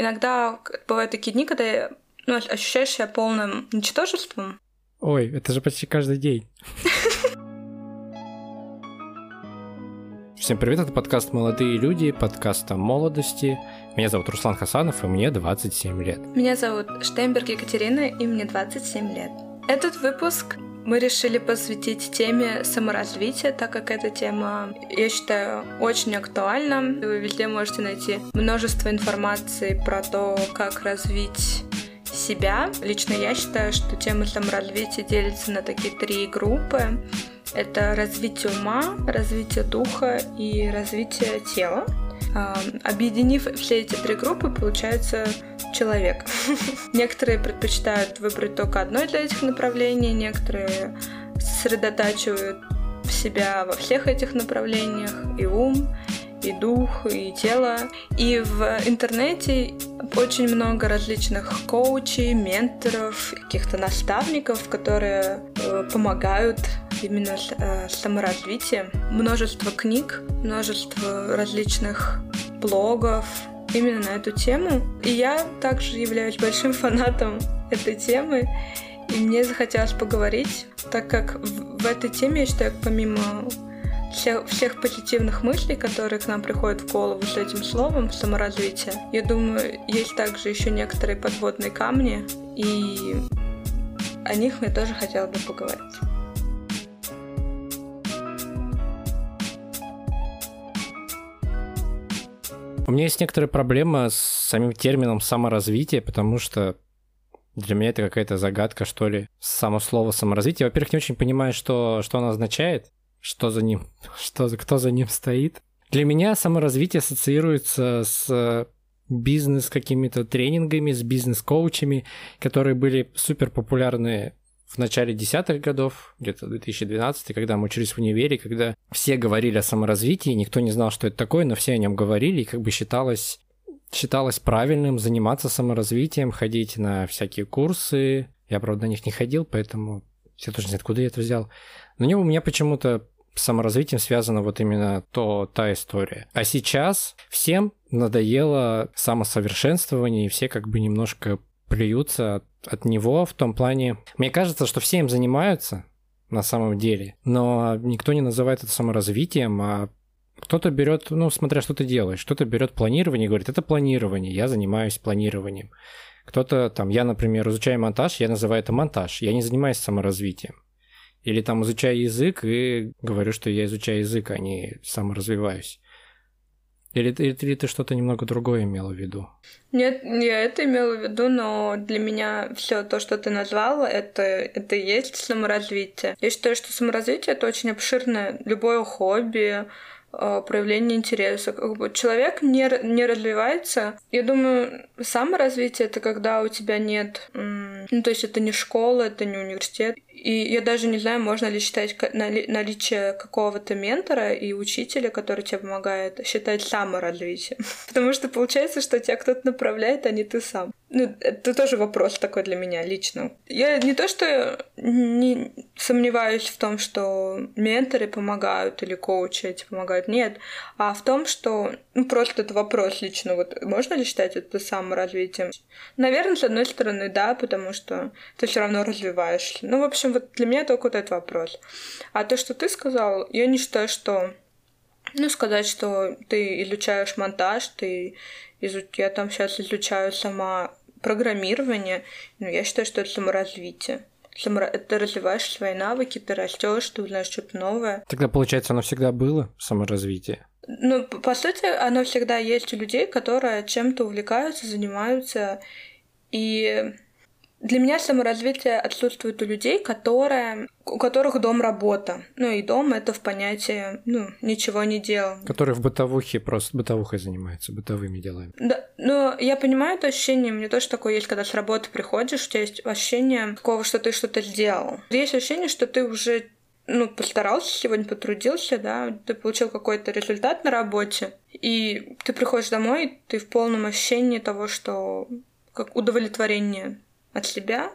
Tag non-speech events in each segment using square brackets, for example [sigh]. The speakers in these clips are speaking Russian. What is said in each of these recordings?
иногда бывают такие дни, когда ну, ощущаешь себя полным ничтожеством. Ой, это же почти каждый день. Всем привет, это подкаст «Молодые люди», подкаст о молодости. Меня зовут Руслан Хасанов, и мне 27 лет. Меня зовут Штейнберг Екатерина, и мне 27 лет. Этот выпуск мы решили посвятить теме саморазвития, так как эта тема, я считаю, очень актуальна. Вы везде можете найти множество информации про то, как развить себя. Лично я считаю, что тема саморазвития делится на такие три группы. Это развитие ума, развитие духа и развитие тела. Объединив все эти три группы, получается человек. [laughs] Некоторые предпочитают выбрать только одно из этих направлений, некоторые сосредотачивают себя во всех этих направлениях, и ум, и дух, и тело. И в интернете очень много различных коучей, менторов, каких-то наставников, которые э, помогают именно э, саморазвитием. Множество книг, множество различных блогов именно на эту тему. И я также являюсь большим фанатом этой темы. И мне захотелось поговорить, так как в, в этой теме, я считаю, помимо всех, всех позитивных мыслей, которые к нам приходят в голову с этим словом саморазвитие, я думаю, есть также еще некоторые подводные камни, и о них мне тоже хотелось бы поговорить. У меня есть некоторая проблема с самим термином саморазвитие, потому что для меня это какая-то загадка, что ли. Само слово саморазвитие. Во-первых, не очень понимаю, что, что оно означает что за ним, [laughs] что, кто за ним стоит. Для меня саморазвитие ассоциируется с бизнес какими-то тренингами, с бизнес-коучами, которые были супер популярны в начале десятых годов, где-то 2012, когда мы учились в универе, когда все говорили о саморазвитии, никто не знал, что это такое, но все о нем говорили, и как бы считалось, считалось правильным заниматься саморазвитием, ходить на всякие курсы. Я, правда, на них не ходил, поэтому все тоже не знают, откуда я это взял. Но у меня почему-то с саморазвитием связана вот именно то, та история. А сейчас всем надоело самосовершенствование, и все как бы немножко плюются от, от него в том плане. Мне кажется, что все им занимаются на самом деле, но никто не называет это саморазвитием, а кто-то берет, ну, смотря что ты делаешь, кто-то берет планирование и говорит, это планирование, я занимаюсь планированием. Кто-то там, я, например, изучаю монтаж, я называю это монтаж, я не занимаюсь саморазвитием. Или там изучаю язык и говорю, что я изучаю язык, а не саморазвиваюсь. Или, или, или ты что-то немного другое имела в виду? Нет, я это имела в виду, но для меня все то, что ты назвала, это, это и есть саморазвитие. Я считаю, что саморазвитие это очень обширное любое хобби, проявление интереса. Как бы человек не, не развивается. Я думаю, саморазвитие это когда у тебя нет... Ну, то есть это не школа, это не университет. И я даже не знаю, можно ли считать наличие какого-то ментора и учителя, который тебе помогает, считать саморазвитием. [laughs] Потому что получается, что тебя кто-то направляет, а не ты сам. Ну, это тоже вопрос такой для меня лично. Я не то, что не сомневаюсь в том, что менторы помогают или коучи эти помогают, нет, а в том, что ну, просто это вопрос лично. Вот можно ли считать это саморазвитием? Наверное, с одной стороны, да, потому что ты все равно развиваешься. Ну, в общем, вот для меня только вот этот вопрос. А то, что ты сказал, я не считаю, что ну, сказать, что ты изучаешь монтаж, ты я там сейчас изучаю сама программирование, ну, я считаю, что это саморазвитие. Самора... Ты развиваешь свои навыки, ты растешь, ты узнаешь что-то новое. Тогда, получается, оно всегда было, саморазвитие? Ну, по сути, оно всегда есть у людей, которые чем-то увлекаются, занимаются. И для меня саморазвитие отсутствует у людей, которые, у которых дом работа. Ну и дом это в понятии, ну, ничего не делал. Которые в бытовухе просто бытовухой занимаются, бытовыми делами. Да, но я понимаю это ощущение, мне тоже такое есть, когда с работы приходишь, у тебя есть ощущение такого, что ты что-то сделал. Есть ощущение, что ты уже ну, постарался сегодня, потрудился, да, ты получил какой-то результат на работе, и ты приходишь домой, ты в полном ощущении того, что как удовлетворение от себя,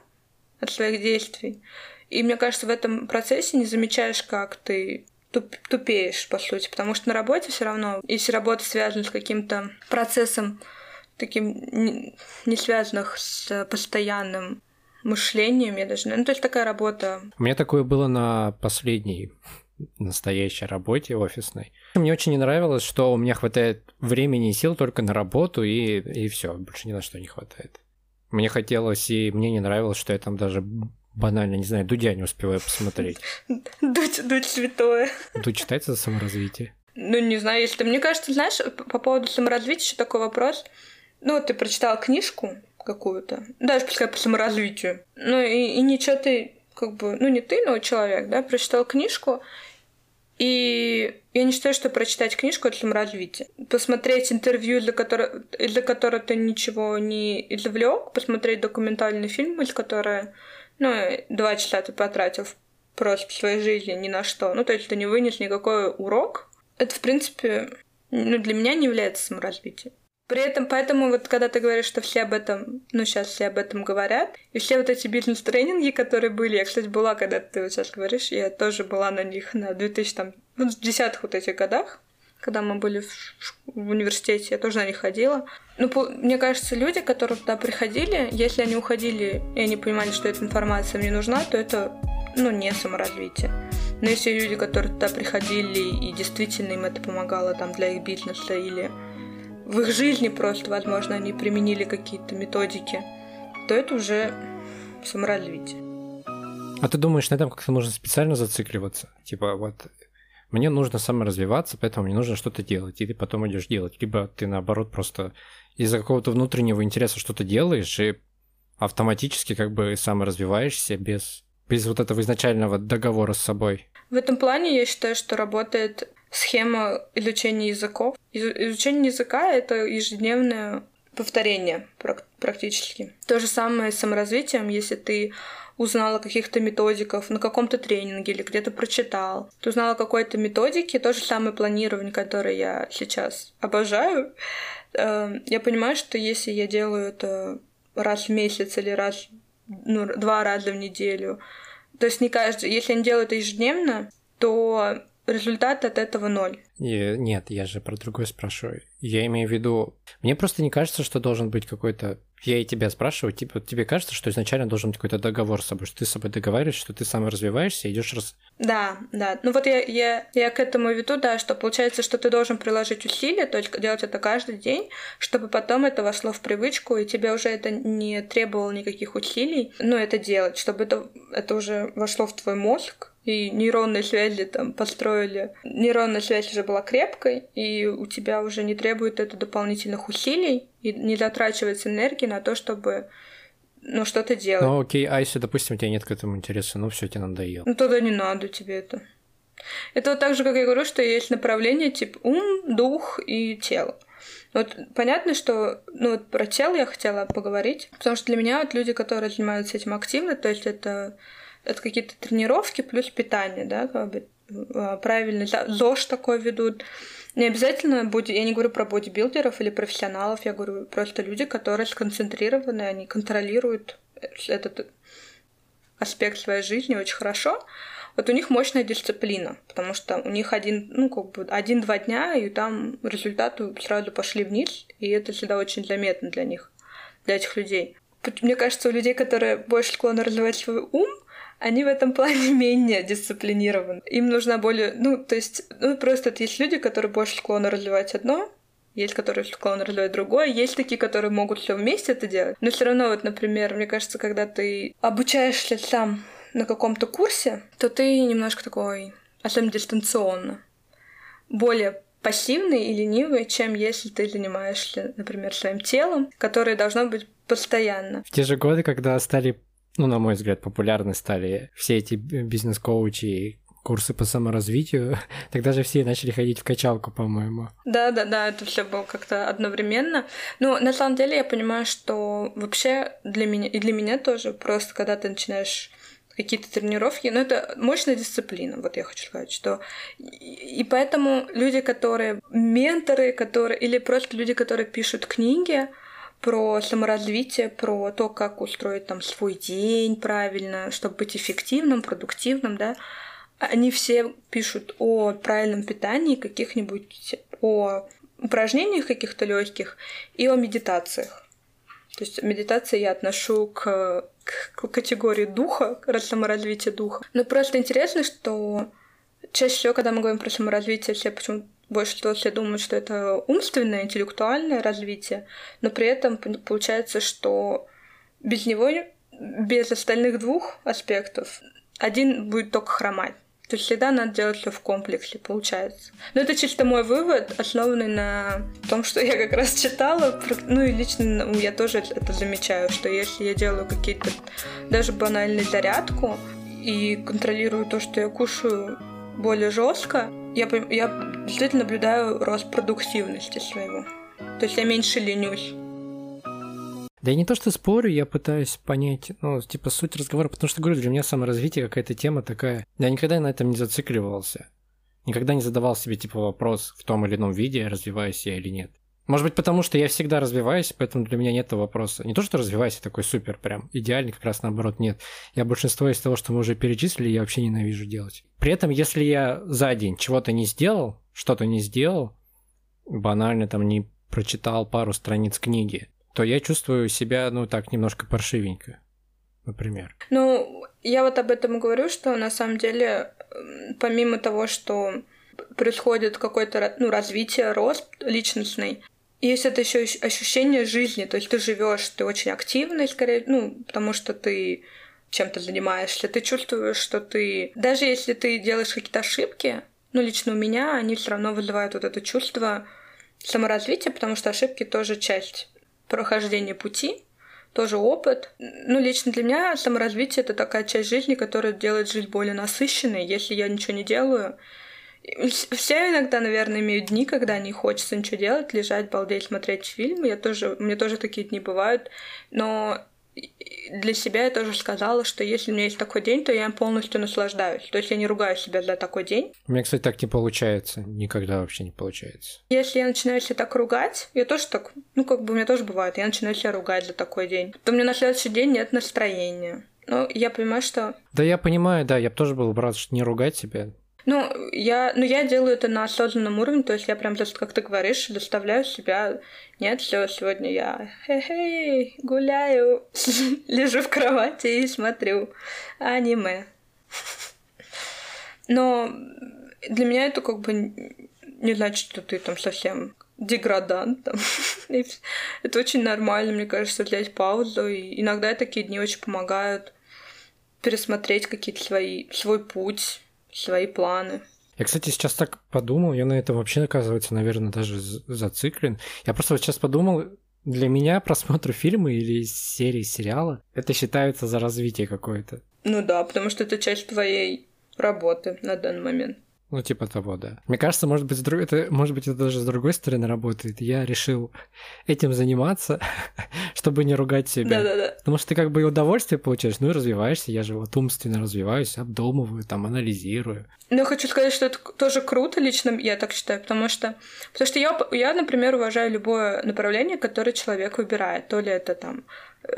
от своих действий. И мне кажется, в этом процессе не замечаешь, как ты туп тупеешь, по сути, потому что на работе все равно, если работа связана с каким-то процессом таким не, связанных с постоянным мышлением, я даже... Ну, то есть такая работа. У меня такое было на последней настоящей работе офисной. Мне очень не нравилось, что у меня хватает времени и сил только на работу, и, и все, больше ни на что не хватает. Мне хотелось, и мне не нравилось, что я там даже банально, не знаю, Дудя не успеваю посмотреть. [laughs] Дудь, Дудь святое. Дудь читается за саморазвитие? Ну, не знаю, если... Мне кажется, знаешь, по поводу саморазвития еще такой вопрос. Ну, ты прочитал книжку какую-то, даже пускай по саморазвитию, ну, и, и ничего ты, как бы, ну, не ты, но человек, да, прочитал книжку, и я не считаю, что прочитать книжку — это саморазвитие. Посмотреть интервью, для которого, из-за которого ты ничего не извлек, посмотреть документальный фильм, из которого, ну, два часа ты потратил просто в своей жизни ни на что. Ну, то есть ты не вынес никакой урок. Это, в принципе, ну, для меня не является саморазвитием. При этом, поэтому вот когда ты говоришь, что все об этом, ну сейчас все об этом говорят, и все вот эти бизнес-тренинги, которые были, я, кстати, была, когда ты вот сейчас говоришь, я тоже была на них на 2000, там, ну, в десятых вот этих годах, когда мы были в, в университете, я тоже на них ходила. Ну, по, мне кажется, люди, которые туда приходили, если они уходили, и они понимали, что эта информация мне нужна, то это, ну, не саморазвитие. Но если люди, которые туда приходили, и действительно им это помогало там для их бизнеса или в их жизни просто, возможно, они применили какие-то методики, то это уже саморазвитие. А ты думаешь, на этом как-то нужно специально зацикливаться? Типа, вот мне нужно саморазвиваться, поэтому мне нужно что-то делать, и ты потом идешь делать. Либо ты наоборот просто из-за какого-то внутреннего интереса что-то делаешь, и автоматически как бы саморазвиваешься без, без вот этого изначального договора с собой. В этом плане я считаю, что работает схема изучения языков. Изучение языка — это ежедневное повторение практически. То же самое с саморазвитием, если ты узнала каких-то методиков на каком-то тренинге или где-то прочитал. Ты узнала какой-то методике, то же самое планирование, которое я сейчас обожаю. Эм, я понимаю, что если я делаю это раз в месяц или раз, ну, два раза в неделю, то есть не каждый, если я не делаю это ежедневно, то результат от этого ноль. И, нет, я же про другое спрашиваю. Я имею в виду... Мне просто не кажется, что должен быть какой-то... Я и тебя спрашиваю, типа, тебе кажется, что изначально должен быть какой-то договор с собой, что ты с собой договариваешься, что ты сам развиваешься, идешь раз... Да, да. Ну вот я, я, я к этому веду, да, что получается, что ты должен приложить усилия, то есть делать это каждый день, чтобы потом это вошло в привычку, и тебе уже это не требовало никаких усилий, ну, это делать, чтобы это, это уже вошло в твой мозг, и нейронные связи там построили. Нейронная связь уже была крепкой, и у тебя уже не требует это дополнительных усилий, и не затрачивается энергии на то, чтобы ну, что-то делать. Ну, окей, а если, допустим, у тебя нет к этому интереса, ну, все тебе надоело. Ну, тогда не надо тебе это. Это вот так же, как я говорю, что есть направление типа ум, дух и тело. Вот понятно, что ну вот про тело я хотела поговорить, потому что для меня вот люди, которые занимаются этим активно, то есть это это какие-то тренировки плюс питание, да, как бы а, правильно, ЗОЖ такой ведут. Не обязательно будет, я не говорю про бодибилдеров или профессионалов, я говорю просто люди, которые сконцентрированы, они контролируют этот аспект своей жизни очень хорошо. Вот у них мощная дисциплина, потому что у них один, ну, как бы один-два дня, и там результаты сразу пошли вниз, и это всегда очень заметно для них, для этих людей. Мне кажется, у людей, которые больше склонны развивать свой ум, они в этом плане [laughs] менее дисциплинированы. Им нужна более... Ну, то есть, ну, просто есть люди, которые больше склонны развивать одно, есть, которые склонны развивать другое, есть такие, которые могут все вместе это делать. Но все равно, вот, например, мне кажется, когда ты обучаешься сам на каком-то курсе, то ты немножко такой, особенно дистанционно, более пассивный и ленивый, чем если ты занимаешься, например, своим телом, которое должно быть постоянно. В те же годы, когда стали ну, на мой взгляд, популярны стали все эти бизнес-коучи, курсы по саморазвитию, [laughs] тогда же все начали ходить в качалку, по-моему. Да, да, да, это все было как-то одновременно. Ну, на самом деле я понимаю, что вообще для меня и для меня тоже просто, когда ты начинаешь какие-то тренировки, но ну, это мощная дисциплина, вот я хочу сказать, что и поэтому люди, которые менторы, которые или просто люди, которые пишут книги, про саморазвитие, про то, как устроить там свой день правильно, чтобы быть эффективным, продуктивным, да, они все пишут о правильном питании, каких-нибудь, о упражнениях каких-то легких и о медитациях. То есть медитация я отношу к, к категории духа, к саморазвитию духа. Но просто интересно, что чаще всего, когда мы говорим про саморазвитие, все почему больше всего все думают, что это умственное, интеллектуальное развитие, но при этом получается, что без него, без остальных двух аспектов, один будет только хромать. То есть всегда надо делать все в комплексе, получается. Но это чисто мой вывод, основанный на том, что я как раз читала. Ну и лично я тоже это замечаю, что если я делаю какие-то даже банальные зарядку и контролирую то, что я кушаю более жестко, я, я действительно наблюдаю рост продуктивности своего. То есть я меньше ленюсь. Да я не то, что спорю, я пытаюсь понять, ну, типа, суть разговора, потому что, говорю, для меня саморазвитие какая-то тема такая. Я никогда на этом не зацикливался. Никогда не задавал себе, типа, вопрос в том или ином виде, развиваюсь я или нет. Может быть, потому что я всегда развиваюсь, поэтому для меня нет этого вопроса. Не то, что развиваюсь, такой супер, прям идеальный, как раз наоборот нет. Я большинство из того, что мы уже перечислили, я вообще ненавижу делать. При этом, если я за день чего-то не сделал, что-то не сделал, банально там не прочитал пару страниц книги, то я чувствую себя, ну, так, немножко паршивенько, например. Ну, я вот об этом говорю, что на самом деле, помимо того, что происходит какое-то ну, развитие, рост личностный, есть это еще ощущение жизни, то есть ты живешь, ты очень активный, скорее, ну, потому что ты чем-то занимаешься, ты чувствуешь, что ты, даже если ты делаешь какие-то ошибки, ну, лично у меня, они все равно вызывают вот это чувство саморазвития, потому что ошибки тоже часть прохождение пути, тоже опыт. Ну, лично для меня саморазвитие — это такая часть жизни, которая делает жизнь более насыщенной. Если я ничего не делаю, все иногда, наверное, имеют дни, когда не хочется ничего делать, лежать, балдеть, смотреть фильмы. Я тоже, у меня тоже такие дни бывают. Но для себя я тоже сказала, что если у меня есть такой день, то я им полностью наслаждаюсь. То есть я не ругаю себя за такой день. У меня, кстати, так не получается. Никогда вообще не получается. Если я начинаю себя так ругать, я тоже так, ну, как бы у меня тоже бывает, я начинаю себя ругать за такой день, то у меня на следующий день нет настроения. Ну, я понимаю, что... Да, я понимаю, да, я бы тоже был рад, что не ругать себя. Ну, я, ну, я делаю это на осознанном уровне, то есть я прям, как ты говоришь, заставляю себя, нет, все, сегодня я хе-хей, гуляю, [laughs] лежу в кровати и смотрю аниме. Но для меня это как бы не значит, что ты там совсем деградант. Там. [laughs] это очень нормально, мне кажется, взять паузу. И иногда такие дни очень помогают пересмотреть какие-то свои, свой путь, свои планы. Я, кстати, сейчас так подумал, я на это вообще, оказывается, наверное, даже зациклен. Я просто вот сейчас подумал, для меня просмотр фильма или серии сериала это считается за развитие какое-то. Ну да, потому что это часть твоей работы на данный момент. Ну, типа того, да. Мне кажется, может быть, друг... это, может быть, это даже с другой стороны работает. Я решил этим заниматься, [laughs] чтобы не ругать себя. Да-да-да. Потому что ты как бы и удовольствие получаешь, ну и развиваешься. Я же вот умственно развиваюсь, обдумываю, там, анализирую. Я хочу сказать, что это тоже круто лично, я так считаю, потому что, потому что я, я, например, уважаю любое направление, которое человек выбирает. То ли это там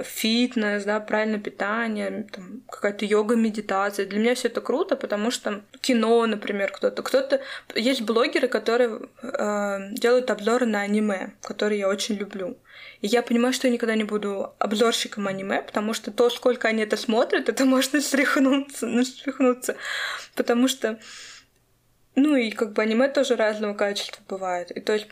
фитнес, да, правильное питание, там, какая-то йога, медитация. Для меня все это круто, потому что кино, например, кто-то, кто-то есть блогеры, которые э, делают обзоры на аниме, которые я очень люблю. И я понимаю, что я никогда не буду обзорщиком аниме, потому что то, сколько они это смотрят, это можно стряхнуться, ну, стряхнуться. Потому что, ну и как бы аниме тоже разного качества бывает. И то есть,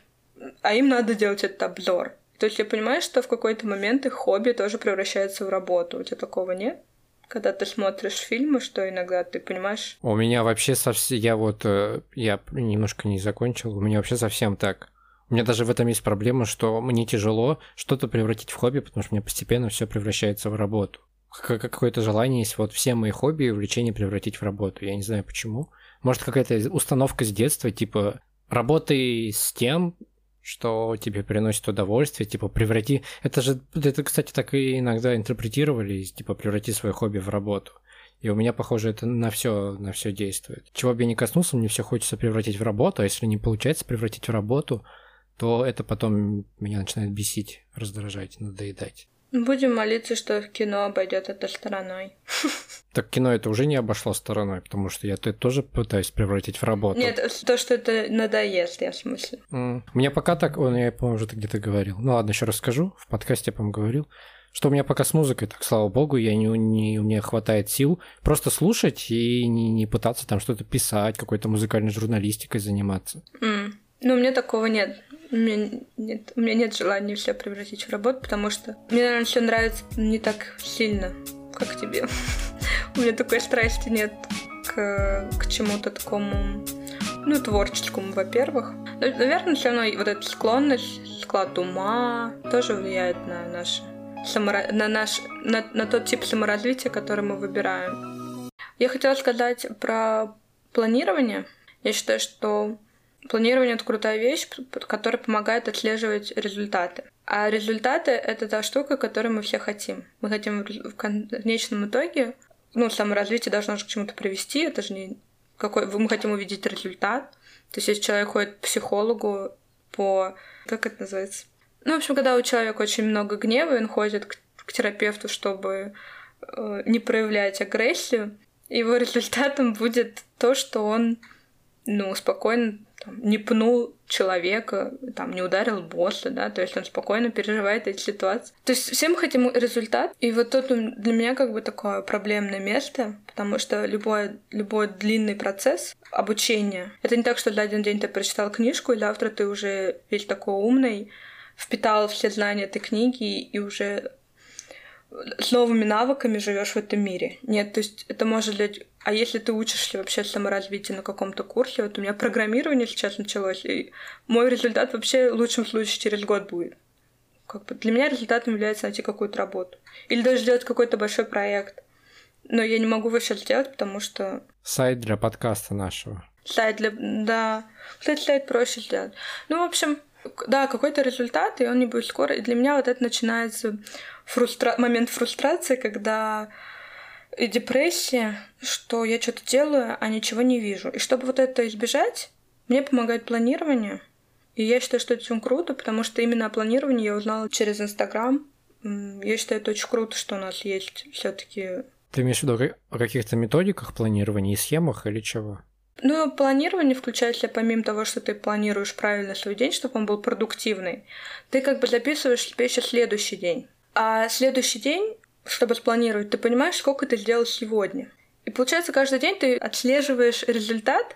а им надо делать этот обзор. То есть я понимаю, что в какой-то момент их хобби тоже превращается в работу. У тебя такого нет? Когда ты смотришь фильмы, что иногда ты понимаешь... У меня вообще совсем... Я вот... Э, я немножко не закончил. У меня вообще совсем так. У меня даже в этом есть проблема, что мне тяжело что-то превратить в хобби, потому что у меня постепенно все превращается в работу. Какое-то желание есть вот все мои хобби и увлечения превратить в работу. Я не знаю почему. Может, какая-то установка с детства, типа, работай с тем, что тебе приносит удовольствие, типа преврати... Это же, это, кстати, так и иногда интерпретировали, типа преврати свое хобби в работу. И у меня, похоже, это на все на все действует. Чего бы я ни коснулся, мне все хочется превратить в работу, а если не получается превратить в работу, то это потом меня начинает бесить, раздражать, надоедать. Будем молиться, что кино обойдет это стороной. [laughs] Так кино это уже не обошло стороной, потому что я это тоже пытаюсь превратить в работу. Нет, то, что это надоест, я в смысле. Mm. У меня пока так, он, я, по-моему, уже где-то говорил. Ну ладно, еще расскажу. В подкасте я, по-моему, говорил, что у меня пока с музыкой, так слава богу, я не, не, у меня хватает сил просто слушать и не, не пытаться там что-то писать, какой-то музыкальной журналистикой заниматься. Mm. Ну, у меня такого нет. У меня нет, у меня нет желания все превратить в работу, потому что мне, наверное, все нравится не так сильно, как тебе. [laughs] у меня такой страсти нет к, к чему-то такому, ну, творческому, во-первых. Но, наверное, все равно вот эта склонность, склад ума тоже влияет на наше самора... на, наш... на, на тот тип саморазвития, который мы выбираем. Я хотела сказать про планирование. Я считаю, что Планирование — это крутая вещь, которая помогает отслеживать результаты. А результаты — это та штука, которую мы все хотим. Мы хотим в конечном итоге, ну, саморазвитие должно же к чему-то привести, это же не какой... Мы хотим увидеть результат. То есть, если человек ходит к психологу по... Как это называется? Ну, в общем, когда у человека очень много гнева, он ходит к, к терапевту, чтобы э, не проявлять агрессию, его [laughs] результатом будет то, что он ну, спокойно там, не пнул человека, там, не ударил босса, да, то есть он спокойно переживает эти ситуации. То есть все мы хотим результат, и вот тут для меня как бы такое проблемное место, потому что любой, любой длинный процесс обучения, это не так, что за один день ты прочитал книжку, и завтра ты уже весь такой умный, впитал все знания этой книги и уже с новыми навыками живешь в этом мире. Нет, то есть это может быть... А если ты учишься вообще саморазвитию на каком-то курсе, вот у меня программирование сейчас началось, и мой результат вообще в лучшем случае через год будет. Как бы для меня результатом является найти какую-то работу. Или даже сделать какой-то большой проект. Но я не могу его сейчас сделать, потому что... Сайт для подкаста нашего. Сайт для... Да. Кстати, сайт проще сделать. Ну, в общем, да, какой-то результат, и он не будет скоро. И для меня вот это начинается фрустра... момент фрустрации, когда и депрессия, что я что-то делаю, а ничего не вижу. И чтобы вот это избежать, мне помогает планирование. И я считаю, что это очень круто, потому что именно о планировании я узнала через Инстаграм. Я считаю, это очень круто, что у нас есть все таки Ты имеешь в виду о каких-то методиках планирования и схемах или чего? Ну, планирование включает в себя, помимо того, что ты планируешь правильно свой день, чтобы он был продуктивный, ты как бы записываешь себе еще следующий день. А следующий день, чтобы спланировать, ты понимаешь, сколько ты сделал сегодня. И получается, каждый день ты отслеживаешь результат,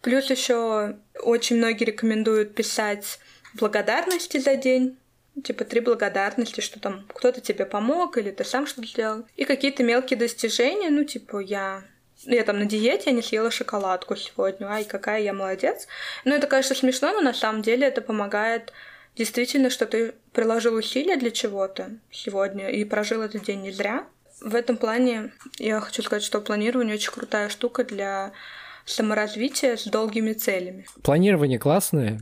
плюс еще очень многие рекомендуют писать благодарности за день, типа три благодарности, что там кто-то тебе помог или ты сам что-то сделал. И какие-то мелкие достижения, ну типа я я там на диете, я не съела шоколадку сегодня, ай, какая я молодец. Ну, это, конечно, смешно, но на самом деле это помогает действительно, что ты приложил усилия для чего-то сегодня и прожил этот день не зря. В этом плане я хочу сказать, что планирование очень крутая штука для саморазвития с долгими целями. Планирование классное.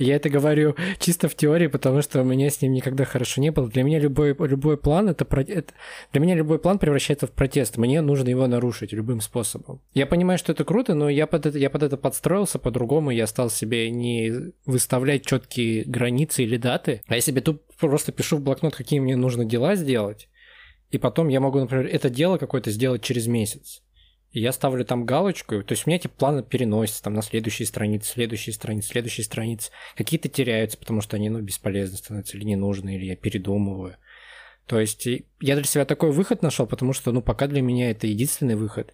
Я это говорю чисто в теории, потому что у меня с ним никогда хорошо не было. Для меня любой, любой план это, это для меня любой план превращается в протест. Мне нужно его нарушить любым способом. Я понимаю, что это круто, но я под это, я под это подстроился по-другому. Я стал себе не выставлять четкие границы или даты, а я себе тут просто пишу в блокнот, какие мне нужно дела сделать. И потом я могу, например, это дело какое-то сделать через месяц. Я ставлю там галочку, то есть у меня эти планы переносятся там на следующие страницы, следующие страницы, следующие страницы. Какие-то теряются, потому что они, ну, бесполезны становятся или не нужны, или я передумываю. То есть я для себя такой выход нашел, потому что, ну, пока для меня это единственный выход,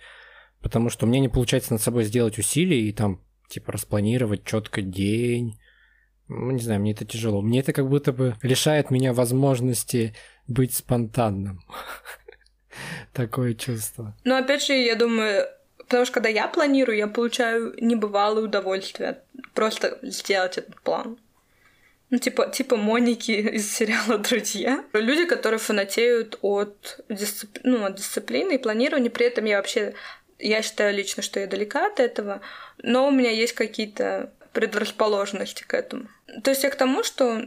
потому что у меня не получается над собой сделать усилия и там, типа, распланировать четко день. Ну, не знаю, мне это тяжело. Мне это как будто бы лишает меня возможности быть спонтанным. [laughs] [laughs] такое чувство. Но опять же, я думаю, потому что когда я планирую, я получаю небывалое удовольствие просто сделать этот план. Ну, типа, типа Моники [laughs] из сериала «Друзья». Люди, которые фанатеют от, дисцип... ну, от дисциплины и планирования, при этом я вообще, я считаю лично, что я далека от этого, но у меня есть какие-то предрасположенности к этому. То есть я к тому, что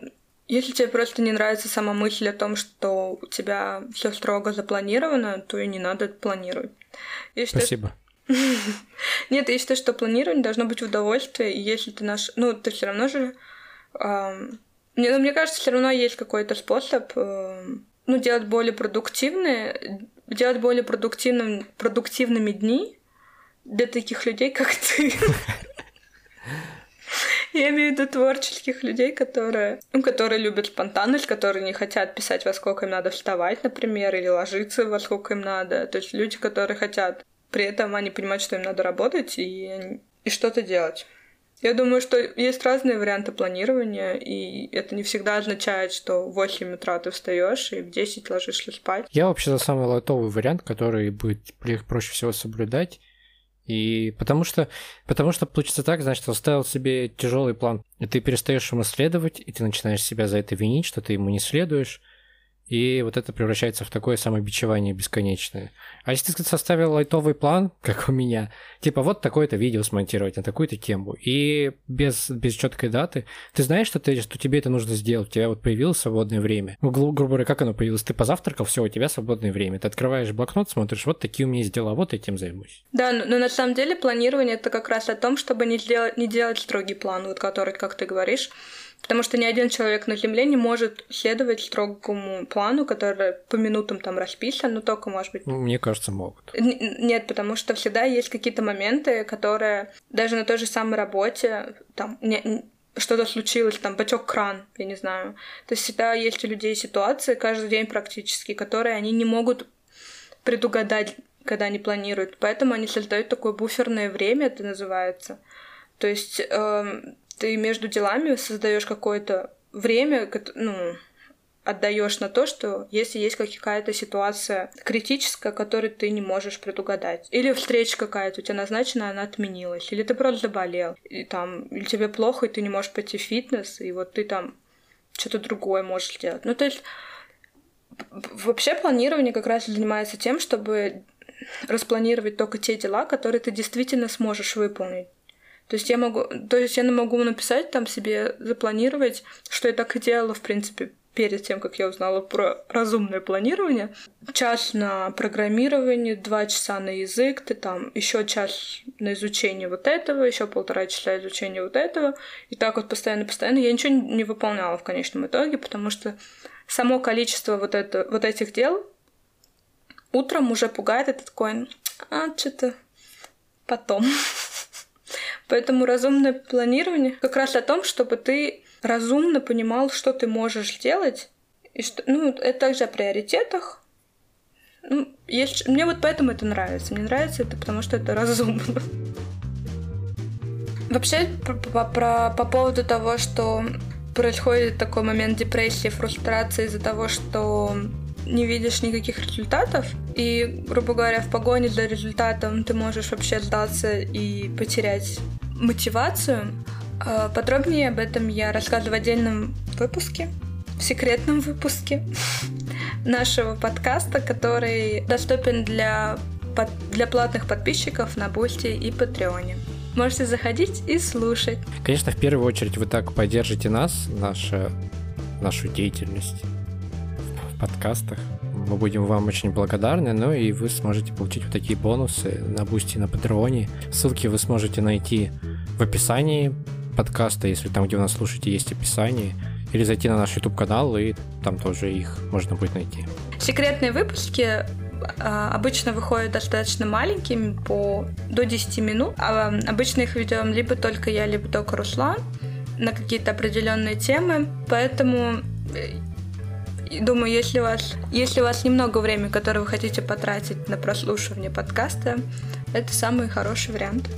если тебе просто не нравится сама мысль о том, что у тебя все строго запланировано, то и не надо планировать. Я считаю, Спасибо. [laughs] Нет, я считаю, что планирование должно быть удовольствие, и если ты наш... Ну, ты все равно же... Мне, ну, мне кажется, все равно есть какой-то способ э, ну, делать более продуктивные, делать более продуктивным, продуктивными дни для таких людей, как ты. [laughs] [laughs] Я имею в виду творческих людей, которые, ну, которые любят спонтанность, которые не хотят писать, во сколько им надо вставать, например, или ложиться, во сколько им надо. То есть люди, которые хотят. При этом они понимают, что им надо работать и, и что-то делать. Я думаю, что есть разные варианты планирования, и это не всегда означает, что в 8 утра ты встаешь и в 10 ложишься спать. Я вообще за самый лайтовый вариант, который будет проще всего соблюдать. И потому что, потому что получится так, значит, оставил себе тяжелый план, и ты перестаешь ему следовать, и ты начинаешь себя за это винить, что ты ему не следуешь, и вот это превращается в такое самобичевание бесконечное. А если ты составил лайтовый план, [laughs] как у меня, типа вот такое-то видео смонтировать на такую-то тему, и без, без четкой даты, ты знаешь, что, ты, что тебе это нужно сделать, у тебя вот появилось свободное время. Ну, гру- грубо говоря, как оно появилось? Ты позавтракал, все, у тебя свободное время. Ты открываешь блокнот, смотришь, вот такие у меня есть дела, вот этим займусь. Да, но, но на самом деле планирование это как раз о том, чтобы не, сделать, не делать строгий план, вот который, как ты говоришь, Потому что ни один человек на Земле не может следовать строгому плану, который по минутам там расписан, но только, может быть... Мне кажется, могут. Нет, потому что всегда есть какие-то моменты, которые даже на той же самой работе, там, не, что-то случилось, там, потек кран, я не знаю. То есть всегда есть у людей ситуации, каждый день практически, которые они не могут предугадать, когда они планируют. Поэтому они создают такое буферное время, это называется. То есть эм, ты между делами создаешь какое-то время, ну, отдаешь на то, что если есть какая-то ситуация критическая, которую ты не можешь предугадать, или встреча какая-то у тебя назначена, она отменилась, или ты просто заболел, и там, или тебе плохо, и ты не можешь пойти в фитнес, и вот ты там что-то другое можешь сделать. Ну, то есть вообще планирование как раз занимается тем, чтобы распланировать только те дела, которые ты действительно сможешь выполнить. То есть я могу, то есть я могу написать там себе, запланировать, что я так и делала, в принципе, перед тем, как я узнала про разумное планирование. Час на программирование, два часа на язык, ты там еще час на изучение вот этого, еще полтора часа изучения вот этого. И так вот постоянно-постоянно. Я ничего не выполняла в конечном итоге, потому что само количество вот, это, вот этих дел утром уже пугает, этот такой, а, что-то потом. Поэтому разумное планирование как раз о том, чтобы ты разумно понимал, что ты можешь сделать. И что, ну, это также о приоритетах. Ну, есть, мне вот поэтому это нравится. Мне нравится это, потому что это [laughs] разумно. Вообще, по, по, по, по поводу того, что происходит такой момент депрессии, фрустрации из-за того, что не видишь никаких результатов, и, грубо говоря, в погоне за результатом ты можешь вообще сдаться и потерять мотивацию. А, подробнее об этом я рассказываю в отдельном выпуске, в секретном выпуске [laughs] нашего подкаста, который доступен для, для платных подписчиков на Boosty и Patreon е. Можете заходить и слушать. Конечно, в первую очередь вы так поддержите нас, нашу, нашу деятельность подкастах. Мы будем вам очень благодарны, ну и вы сможете получить вот такие бонусы на Boosty на Patreon е. Ссылки вы сможете найти в описании подкаста, если там, где вы нас слушаете, есть описание, или зайти на наш YouTube-канал, и там тоже их можно будет найти. Секретные выпуски а, обычно выходят достаточно маленькими, по до 10 минут. А обычно их ведем либо только я, либо только Руслан на какие-то определенные темы. Поэтому э, думаю, если у вас, если у вас немного времени, которое вы хотите потратить на прослушивание подкаста, это самый хороший вариант.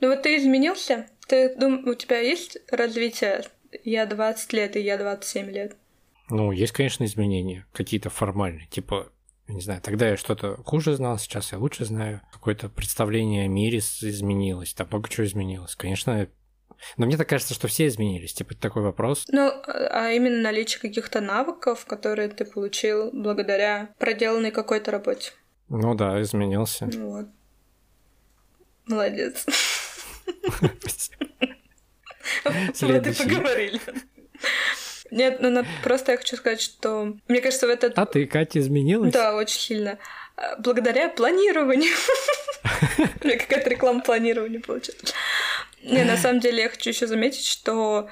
Ну вот ты изменился? Ты дум... у тебя есть развитие? Я 20 лет и я 27 лет. Ну, есть, конечно, изменения, какие-то формальные, типа, не знаю, тогда я что-то хуже знал, сейчас я лучше знаю, какое-то представление о мире изменилось, там много чего изменилось. Конечно, но мне так кажется, что все изменились, типа, такой вопрос. Ну, а именно наличие каких-то навыков, которые ты получил благодаря проделанной какой-то работе. Ну да, изменился. Ну вот. Молодец. Вот и поговорили. Нет, ну просто я хочу сказать, что мне кажется, в этот... А ты, Катя, изменилась? Да, очень сильно. Благодаря планированию. У меня какая-то реклама планирования получилась. Не, на самом деле я хочу еще заметить, что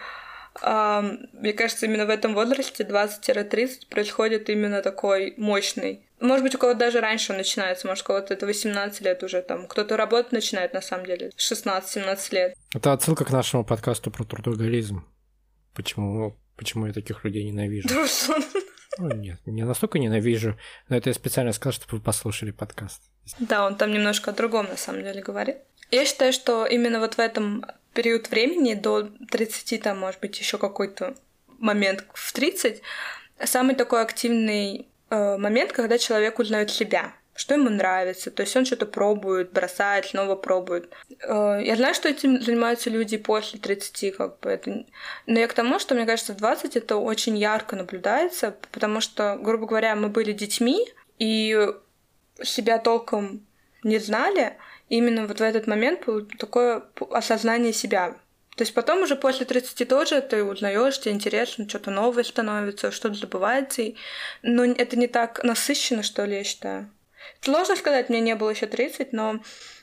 А, мне кажется, именно в этом возрасте, 20-30, происходит именно такой мощный. Может быть, у кого-то даже раньше он начинается, может, у кого-то это 18 лет уже там. Кто-то работать начинает, на самом деле, 16-17 лет. Это отсылка к нашему подкасту про трудоголизм. Почему, почему я таких людей ненавижу? Ну, нет, не настолько ненавижу, но это я специально сказал, чтобы вы послушали подкаст. Да, он там немножко о другом, на самом деле, говорит. Я считаю, что именно вот в этом период времени до 30, там, может быть, еще какой-то момент в 30, самый такой активный э, момент, когда человек узнает себя что ему нравится. То есть он что-то пробует, бросает, снова пробует. Э, я знаю, что этим занимаются люди после 30, как бы это... Но я к тому, что, мне кажется, в 20 это очень ярко наблюдается, потому что, грубо говоря, мы были детьми, и себя толком не знали, именно вот в этот момент было такое осознание себя. То есть потом уже после 30 тоже ты узнаешь, тебе интересно, что-то новое становится, что-то забывается, но это не так насыщенно, что ли, я считаю. Сложно сказать, мне не было еще 30, но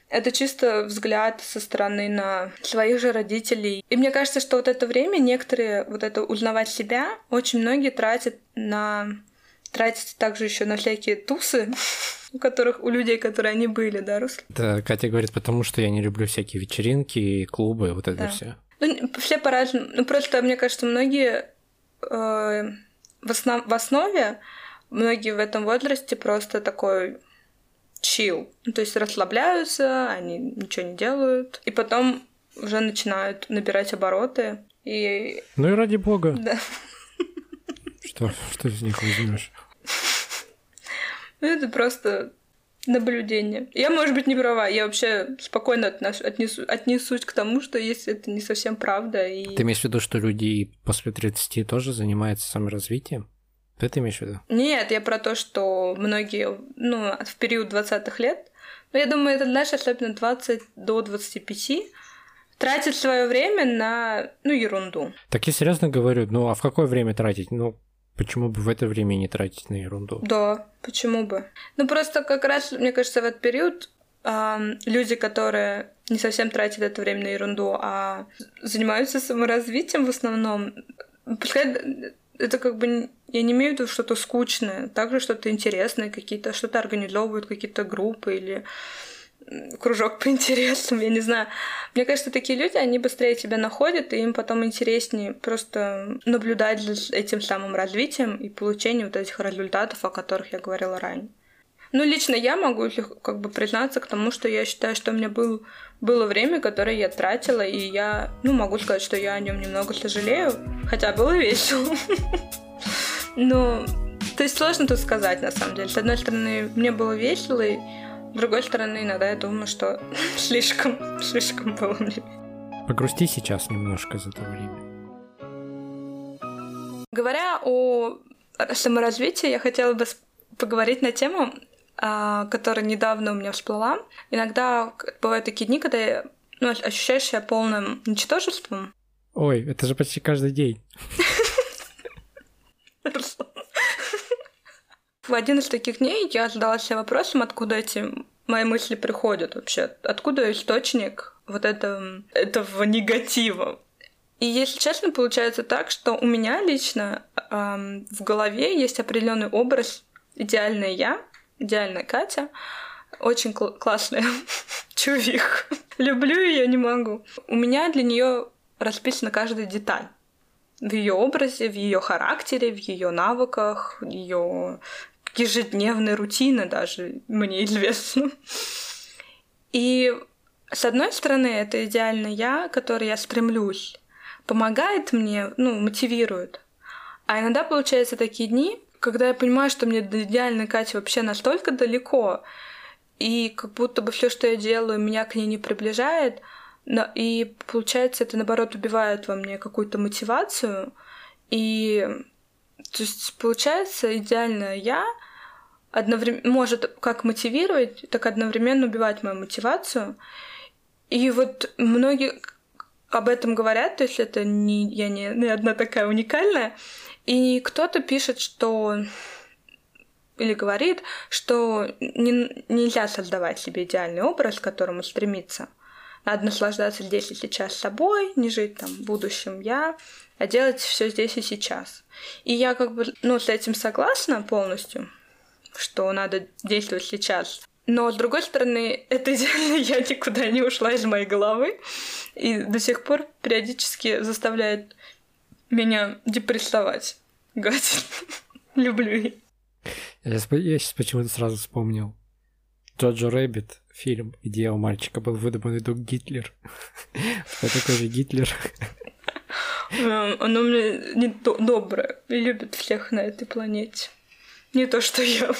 это чисто взгляд со стороны на своих же родителей. И мне кажется, что вот это время некоторые, вот это узнавать себя, очень многие тратят на тратить также еще на всякие тусы, [laughs] у которых у людей, которые они были, да, Рус? Да, Катя говорит, потому что я не люблю всякие вечеринки, клубы, вот это да. все. Ну, все по-разному. Ну, просто, мне кажется, многие э, в, основ... в основе, многие в этом возрасте просто такой чил. Ну, то есть расслабляются, они ничего не делают. И потом уже начинают набирать обороты. И... Ну и ради бога. Да. Что, что из них возьмешь? Ну, это просто наблюдение. Я, может быть, не права. Я вообще спокойно отнош... отнесу... отнесусь к тому, что если это не совсем правда. И... Ты имеешь в виду, что люди после 30 тоже занимаются саморазвитием? Ты это имеешь в виду? Нет, я про то, что многие, ну, в период 20-х лет, но я думаю, это, знаешь, особенно 20 до 25, тратят свое время на, ну, ерунду. Так я серьезно говорю, ну, а в какое время тратить? Ну, почему бы в это время не тратить на ерунду? Да, почему бы? Ну, просто как раз, мне кажется, в этот период э, люди, которые не совсем тратят это время на ерунду, а занимаются саморазвитием в основном, пускай это как бы я не имею в виду что-то скучное, также что-то интересное, какие-то что-то организовывают, какие-то группы или кружок [laughs] по интересам, я не знаю. Мне кажется, такие люди, они быстрее тебя находят, и им потом интереснее просто наблюдать за этим самым развитием и получением вот этих результатов, о которых я говорила ранее. Ну, лично я могу как бы признаться к тому, что я считаю, что у меня был, было время, которое я тратила, и я, ну, могу сказать, что я о нем немного сожалею, хотя было весело. [laughs] Ну, то есть сложно тут сказать, на самом деле. С одной стороны, мне было весело, и с другой стороны, иногда я думаю, что [laughs] слишком, слишком было мне. Погрусти сейчас немножко за это время. Говоря о саморазвитии, я хотела бы поговорить на тему, которая недавно у меня всплыла. Иногда бывают такие дни, когда я, ну, ощущаешь себя полным ничтожеством. Ой, это же почти каждый день. В один из таких дней я задалась себе вопросом, откуда эти мои мысли приходят вообще, откуда источник вот этого, этого негатива. И если честно, получается так, что у меня лично эм, в голове есть определенный образ идеальная я, идеальная Катя, очень кл- классная [laughs] чувих. Люблю ее, не могу. У меня для нее расписана каждая деталь в ее образе, в ее характере, в ее навыках, ее ежедневной рутины даже мне известно. И с одной стороны, это идеально я, который я стремлюсь, помогает мне, ну, мотивирует. А иногда получаются такие дни, когда я понимаю, что мне до идеальной Кати вообще настолько далеко, и как будто бы все, что я делаю, меня к ней не приближает, но, и получается, это наоборот убивает во мне какую-то мотивацию, и то есть получается идеально я одновременно может как мотивировать, так одновременно убивать мою мотивацию. И вот многие об этом говорят, то есть это не я не, не одна такая уникальная. И кто-то пишет, что или говорит, что не, нельзя создавать себе идеальный образ, к которому стремиться. надо наслаждаться здесь и сейчас собой, не жить там в будущем я, а делать все здесь и сейчас. И я как бы, ну, с этим согласна полностью, что надо действовать сейчас. Но, с другой стороны, это идеальное я никуда не ушла из моей головы и до сих пор периодически заставляет меня депрессовать. Гать. [laughs] Люблю ее. Я, я сейчас почему-то сразу вспомнил. Jojo Rabbit, фильм, где у мальчика был выдуманный друг Гитлер. [laughs] Кто такой же Гитлер? [laughs] Оно мне не доброе и любит всех на этой планете. Не то, что я.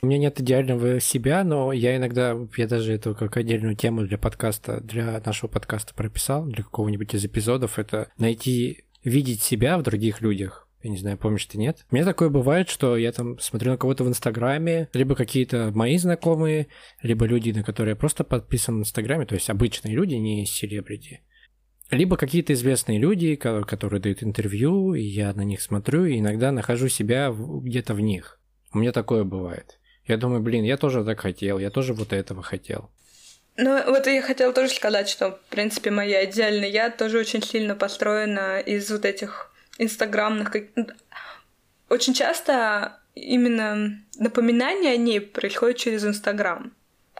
У меня нет идеального себя, но я иногда, я даже эту как отдельную тему для подкаста, для нашего подкаста прописал, для какого-нибудь из эпизодов, это найти, видеть себя в других людях. Я не знаю, помнишь ты, нет? У меня такое бывает, что я там смотрю на кого-то в Инстаграме, либо какие-то мои знакомые, либо люди, на которые я просто подписан в Инстаграме, то есть обычные люди, не селебрити. Либо какие-то известные люди, которые дают интервью, и я на них смотрю, и иногда нахожу себя где-то в них. У меня такое бывает. Я думаю, блин, я тоже так хотел, я тоже вот этого хотел. Ну, вот я хотела тоже сказать, что, в принципе, моя идеальная я тоже очень сильно построена из вот этих инстаграмных... Очень часто именно напоминание о ней происходит через Инстаграм.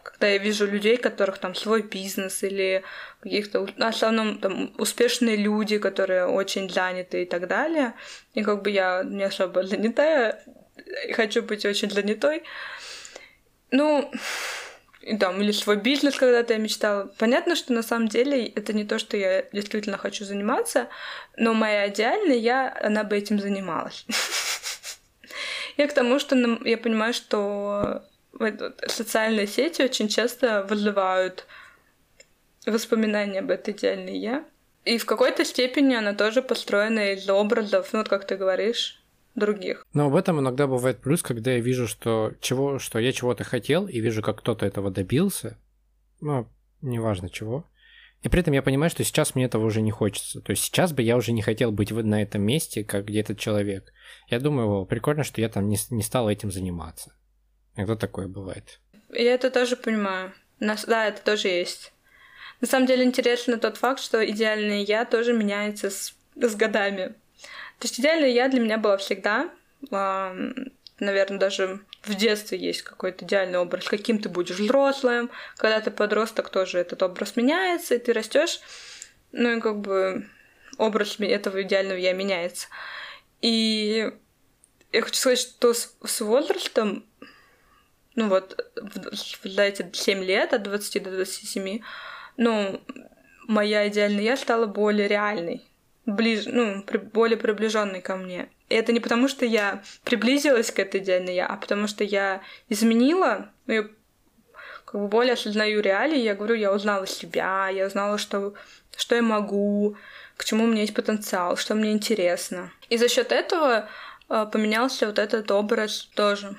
Когда я вижу людей, которых там свой бизнес или каких-то, в основном там успешные люди, которые очень заняты и так далее. И как бы я не особо занятая, хочу быть очень занятой. Ну, и там, или свой бизнес когда-то я мечтала. Понятно, что на самом деле это не то, что я действительно хочу заниматься, но моя идеальная я, она бы этим занималась. [laughs] Я к тому, что я понимаю, что социальные сети очень часто вызывают воспоминания об этой идеальной я. И в какой-то степени она тоже построена из образов, ну вот как ты говоришь, других. Но в этом иногда бывает плюс, когда я вижу, что, чего, что я чего-то хотел, и вижу, как кто-то этого добился, ну, неважно чего, и при этом я понимаю, что сейчас мне этого уже не хочется. То есть сейчас бы я уже не хотел быть на этом месте, как где этот человек. Я думаю, о, прикольно, что я там не, не стал этим заниматься. Иногда такое бывает. Я это тоже понимаю. Нас, да, это тоже есть. На самом деле интересно тот факт, что идеальное я тоже меняется с, с годами. То есть идеальное я для меня была всегда. Наверное, даже в детстве есть какой-то идеальный образ, каким ты будешь взрослым. Когда ты подросток, тоже этот образ меняется, и ты растешь. Ну и как бы образ этого идеального я меняется. И я хочу сказать, что с, с возрастом, ну вот, за эти 7 лет, от 20 до 27, ну, моя идеальная я стала более реальной ближе, ну, при, более приближенный ко мне. И это не потому, что я приблизилась к этой идеальной я, а потому что я изменила, ну, я как бы более осознаю реалии, я говорю, я узнала себя, я узнала, что, что я могу, к чему у меня есть потенциал, что мне интересно. И за счет этого э, поменялся вот этот образ тоже.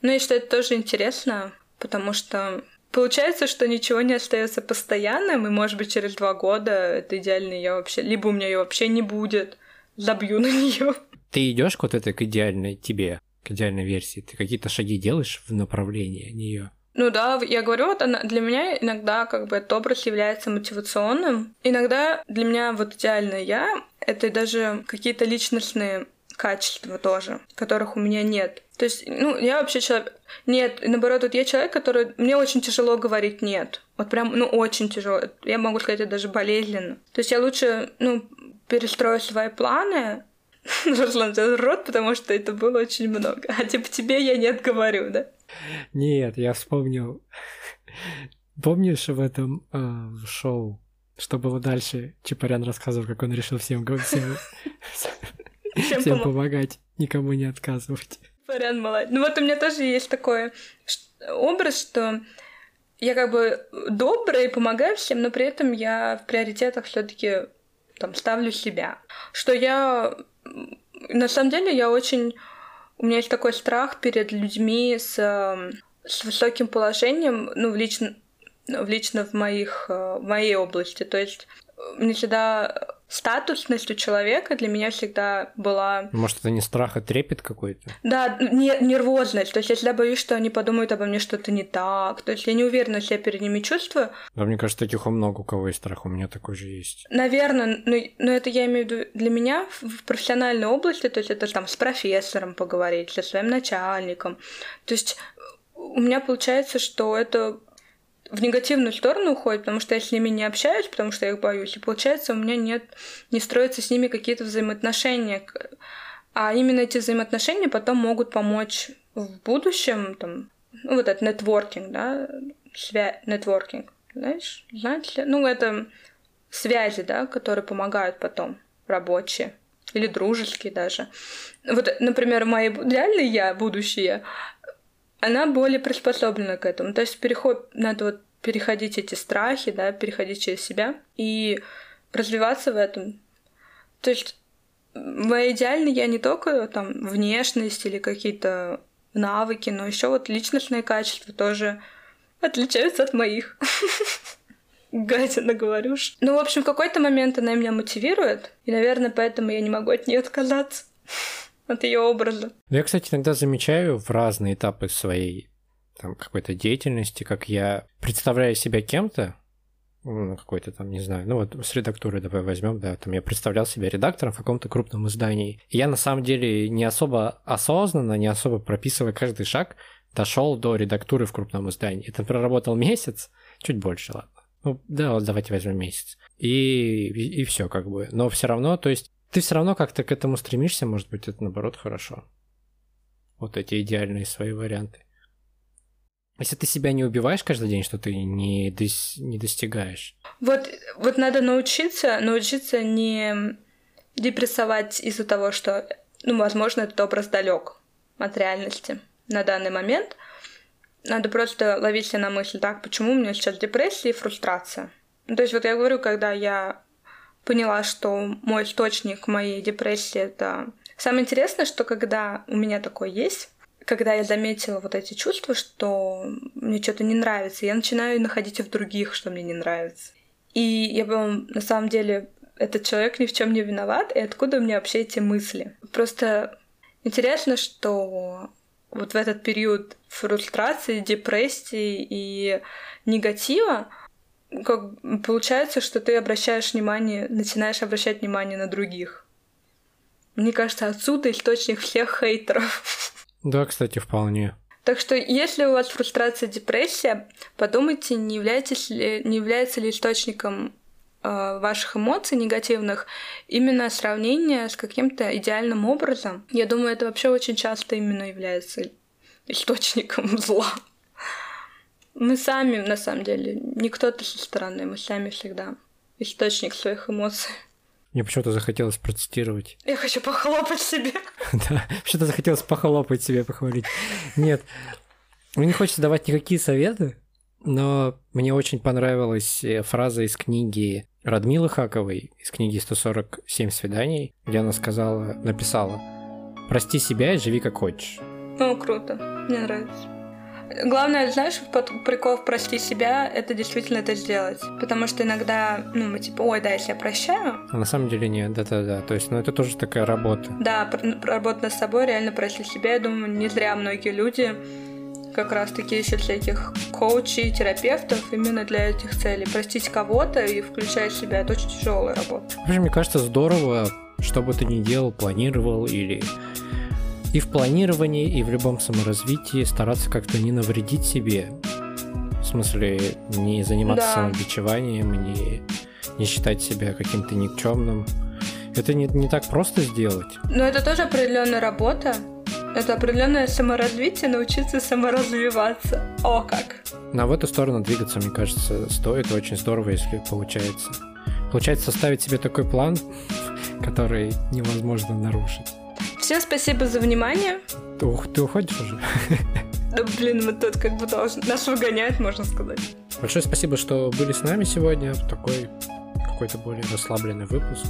Ну и что это тоже интересно, потому что Получается, что ничего не остается постоянным, и, может быть, через два года это идеальный я вообще... Либо у меня ее вообще не будет, забью на нее. Ты идешь к вот этой к идеальной тебе, к идеальной версии? Ты какие-то шаги делаешь в направлении нее? Ну да, я говорю, вот она, для меня иногда как бы этот образ является мотивационным. Иногда для меня вот идеальное я — это даже какие-то личностные качества тоже, которых у меня нет. То есть, ну, я вообще человек... Нет, наоборот, вот я человек, который... Мне очень тяжело говорить «нет». Вот прям, ну, очень тяжело. Я могу сказать, это даже болезненно. То есть я лучше, ну, перестрою свои планы, [laughs] Руслан, рот, потому что это было очень много. А типа тебе я нет говорю, да? Нет, я вспомнил. Помнишь в этом э, шоу, что было дальше? Чапарян рассказывал, как он решил всем, [laughs] всем, всем помогать, никому не отказывать. Вариант молодец. Ну вот у меня тоже есть такой образ, что я как бы добрая и помогаю всем, но при этом я в приоритетах все таки там ставлю себя. Что я... На самом деле я очень... У меня есть такой страх перед людьми с, с высоким положением, ну, в лично, в лично в, моих, в моей области. То есть мне всегда статусность у человека для меня всегда была... Может, это не страх, а трепет какой-то? Да, не, нервозность. То есть я всегда боюсь, что они подумают обо мне что-то не так. То есть я не уверена, что я перед ними чувствую. Да, мне кажется, таких у много у кого есть страх. У меня такой же есть. Наверное, но, но это я имею в виду для меня в профессиональной области, то есть это там с профессором поговорить, со своим начальником. То есть у меня получается, что это в негативную сторону уходит, потому что я с ними не общаюсь, потому что я их боюсь, и получается у меня нет, не строятся с ними какие-то взаимоотношения. А именно эти взаимоотношения потом могут помочь в будущем, там, ну, вот этот нетворкинг, да, связь, нетворкинг, знаешь, знаете, ну, это связи, да, которые помогают потом, рабочие или дружеские даже. Вот, например, мои реальные я, будущее, она более приспособлена к этому. То есть переход, надо вот переходить эти страхи, да, переходить через себя и развиваться в этом. То есть моя идеальная я не только там внешность или какие-то навыки, но еще вот личностные качества тоже отличаются от моих. [laughs] Гадина говоришь. Ну, в общем, в какой-то момент она меня мотивирует, и, наверное, поэтому я не могу от нее отказаться от ее образа. Я, кстати, иногда замечаю в разные этапы своей там, какой-то деятельности, как я представляю себя кем-то, ну, какой-то там, не знаю, ну вот с редактуры давай возьмем, да, там я представлял себя редактором в каком-то крупном издании. И я на самом деле не особо осознанно, не особо прописывая каждый шаг, дошел до редактуры в крупном издании. Это проработал месяц, чуть больше, ладно. Ну, да, вот давайте возьмем месяц. И, и, и все как бы. Но все равно, то есть ты все равно как-то к этому стремишься, может быть, это наоборот хорошо. Вот эти идеальные свои варианты. Если ты себя не убиваешь каждый день, что ты не, дос- не достигаешь. Вот, вот надо научиться, научиться не депрессовать из-за того, что, ну, возможно, этот образ далек от реальности на данный момент. Надо просто ловить себя на мысль, так, почему у меня сейчас депрессия и фрустрация. Ну, то есть вот я говорю, когда я поняла, что мой источник моей депрессии это... Самое интересное, что когда у меня такое есть, когда я заметила вот эти чувства, что мне что-то не нравится, я начинаю находить в других, что мне не нравится. И я думаю, на самом деле, этот человек ни в чем не виноват, и откуда у меня вообще эти мысли. Просто интересно, что вот в этот период фрустрации, депрессии и негатива как получается, что ты обращаешь внимание, начинаешь обращать внимание на других. Мне кажется, отсюда источник всех хейтеров. Да, кстати, вполне. Так что, если у вас фрустрация, депрессия, подумайте, не, являетесь ли, не является ли источником э, ваших эмоций негативных именно сравнение с каким-то идеальным образом. Я думаю, это вообще очень часто именно является источником [laughs] зла. Мы сами, на самом деле, не кто-то со стороны, мы сами всегда источник своих эмоций. Мне почему-то захотелось процитировать. [laughs] Я хочу похлопать себе. Да, почему-то захотелось похлопать себе, похвалить. Нет, мне не хочется давать никакие советы, но мне очень понравилась э, фраза из книги Радмилы Хаковой, из книги «147 свиданий», где она сказала, написала «Прости себя и живи как хочешь». Ну, круто, мне нравится. Главное, знаешь, прикол в «прости себя» — это действительно это сделать. Потому что иногда, ну, мы типа, ой, да, если я прощаю. А на самом деле нет, да-да-да. То есть, ну, это тоже такая работа. Да, работа над собой, реально прости себя. Я думаю, не зря многие люди как раз-таки ищут всяких коучей, терапевтов именно для этих целей. Простить кого-то и включать себя — это очень тяжелая работа. Вообще, мне кажется, здорово, что бы ты ни делал, планировал или и в планировании, и в любом саморазвитии стараться как-то не навредить себе. В смысле, не заниматься да. самобичеванием, не, не считать себя каким-то никчемным. Это не, не так просто сделать. Но это тоже определенная работа. Это определенное саморазвитие, научиться саморазвиваться. О, как! Но в эту сторону двигаться, мне кажется, стоит. Очень здорово, если получается. Получается составить себе такой план, [laughs] который невозможно нарушить. Всем спасибо за внимание. Ты, ты уходишь уже? Да блин, мы тут как бы должны... Нас выгоняют, можно сказать. Большое спасибо, что были с нами сегодня в такой какой-то более расслабленный выпуск,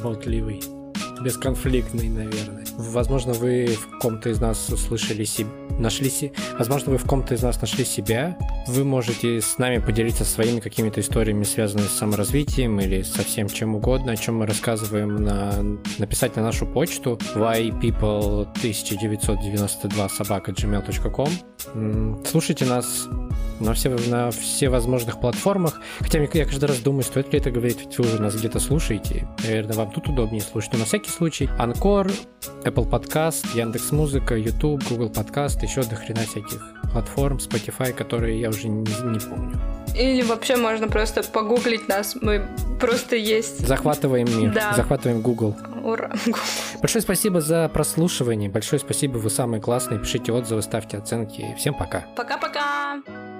болтливый. Бесконфликтный, наверное. Возможно, вы в ком-то из нас услышали себя, нашли си... Возможно, вы в ком-то из нас нашли себя. Вы можете с нами поделиться своими какими-то историями, связанными с саморазвитием или со всем чем угодно, о чем мы рассказываем, на... написать на нашу почту ypeople1992 собака. Слушайте нас на все, на все возможных платформах. Хотя я каждый раз думаю, стоит ли это говорить, ведь вы уже нас где-то слушаете. Наверное, вам тут удобнее слушать. Но на всякий случай, Анкор, Apple Podcast, Яндекс Музыка, YouTube, Google Podcast, еще до хрена всяких платформ, Spotify, которые я уже не, не помню. Или вообще можно просто погуглить нас. Мы просто есть. Захватываем мир. Да. Захватываем Google. Ура. [laughs] Большое спасибо за прослушивание. Большое спасибо, вы самые классные. Пишите отзывы, ставьте оценки. Всем пока. Пока-пока.